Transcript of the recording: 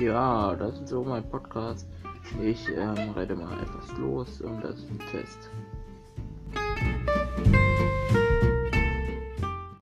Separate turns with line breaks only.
Ja, das ist so mein Podcast. Ich ähm, rede mal etwas los und das ist ein Test.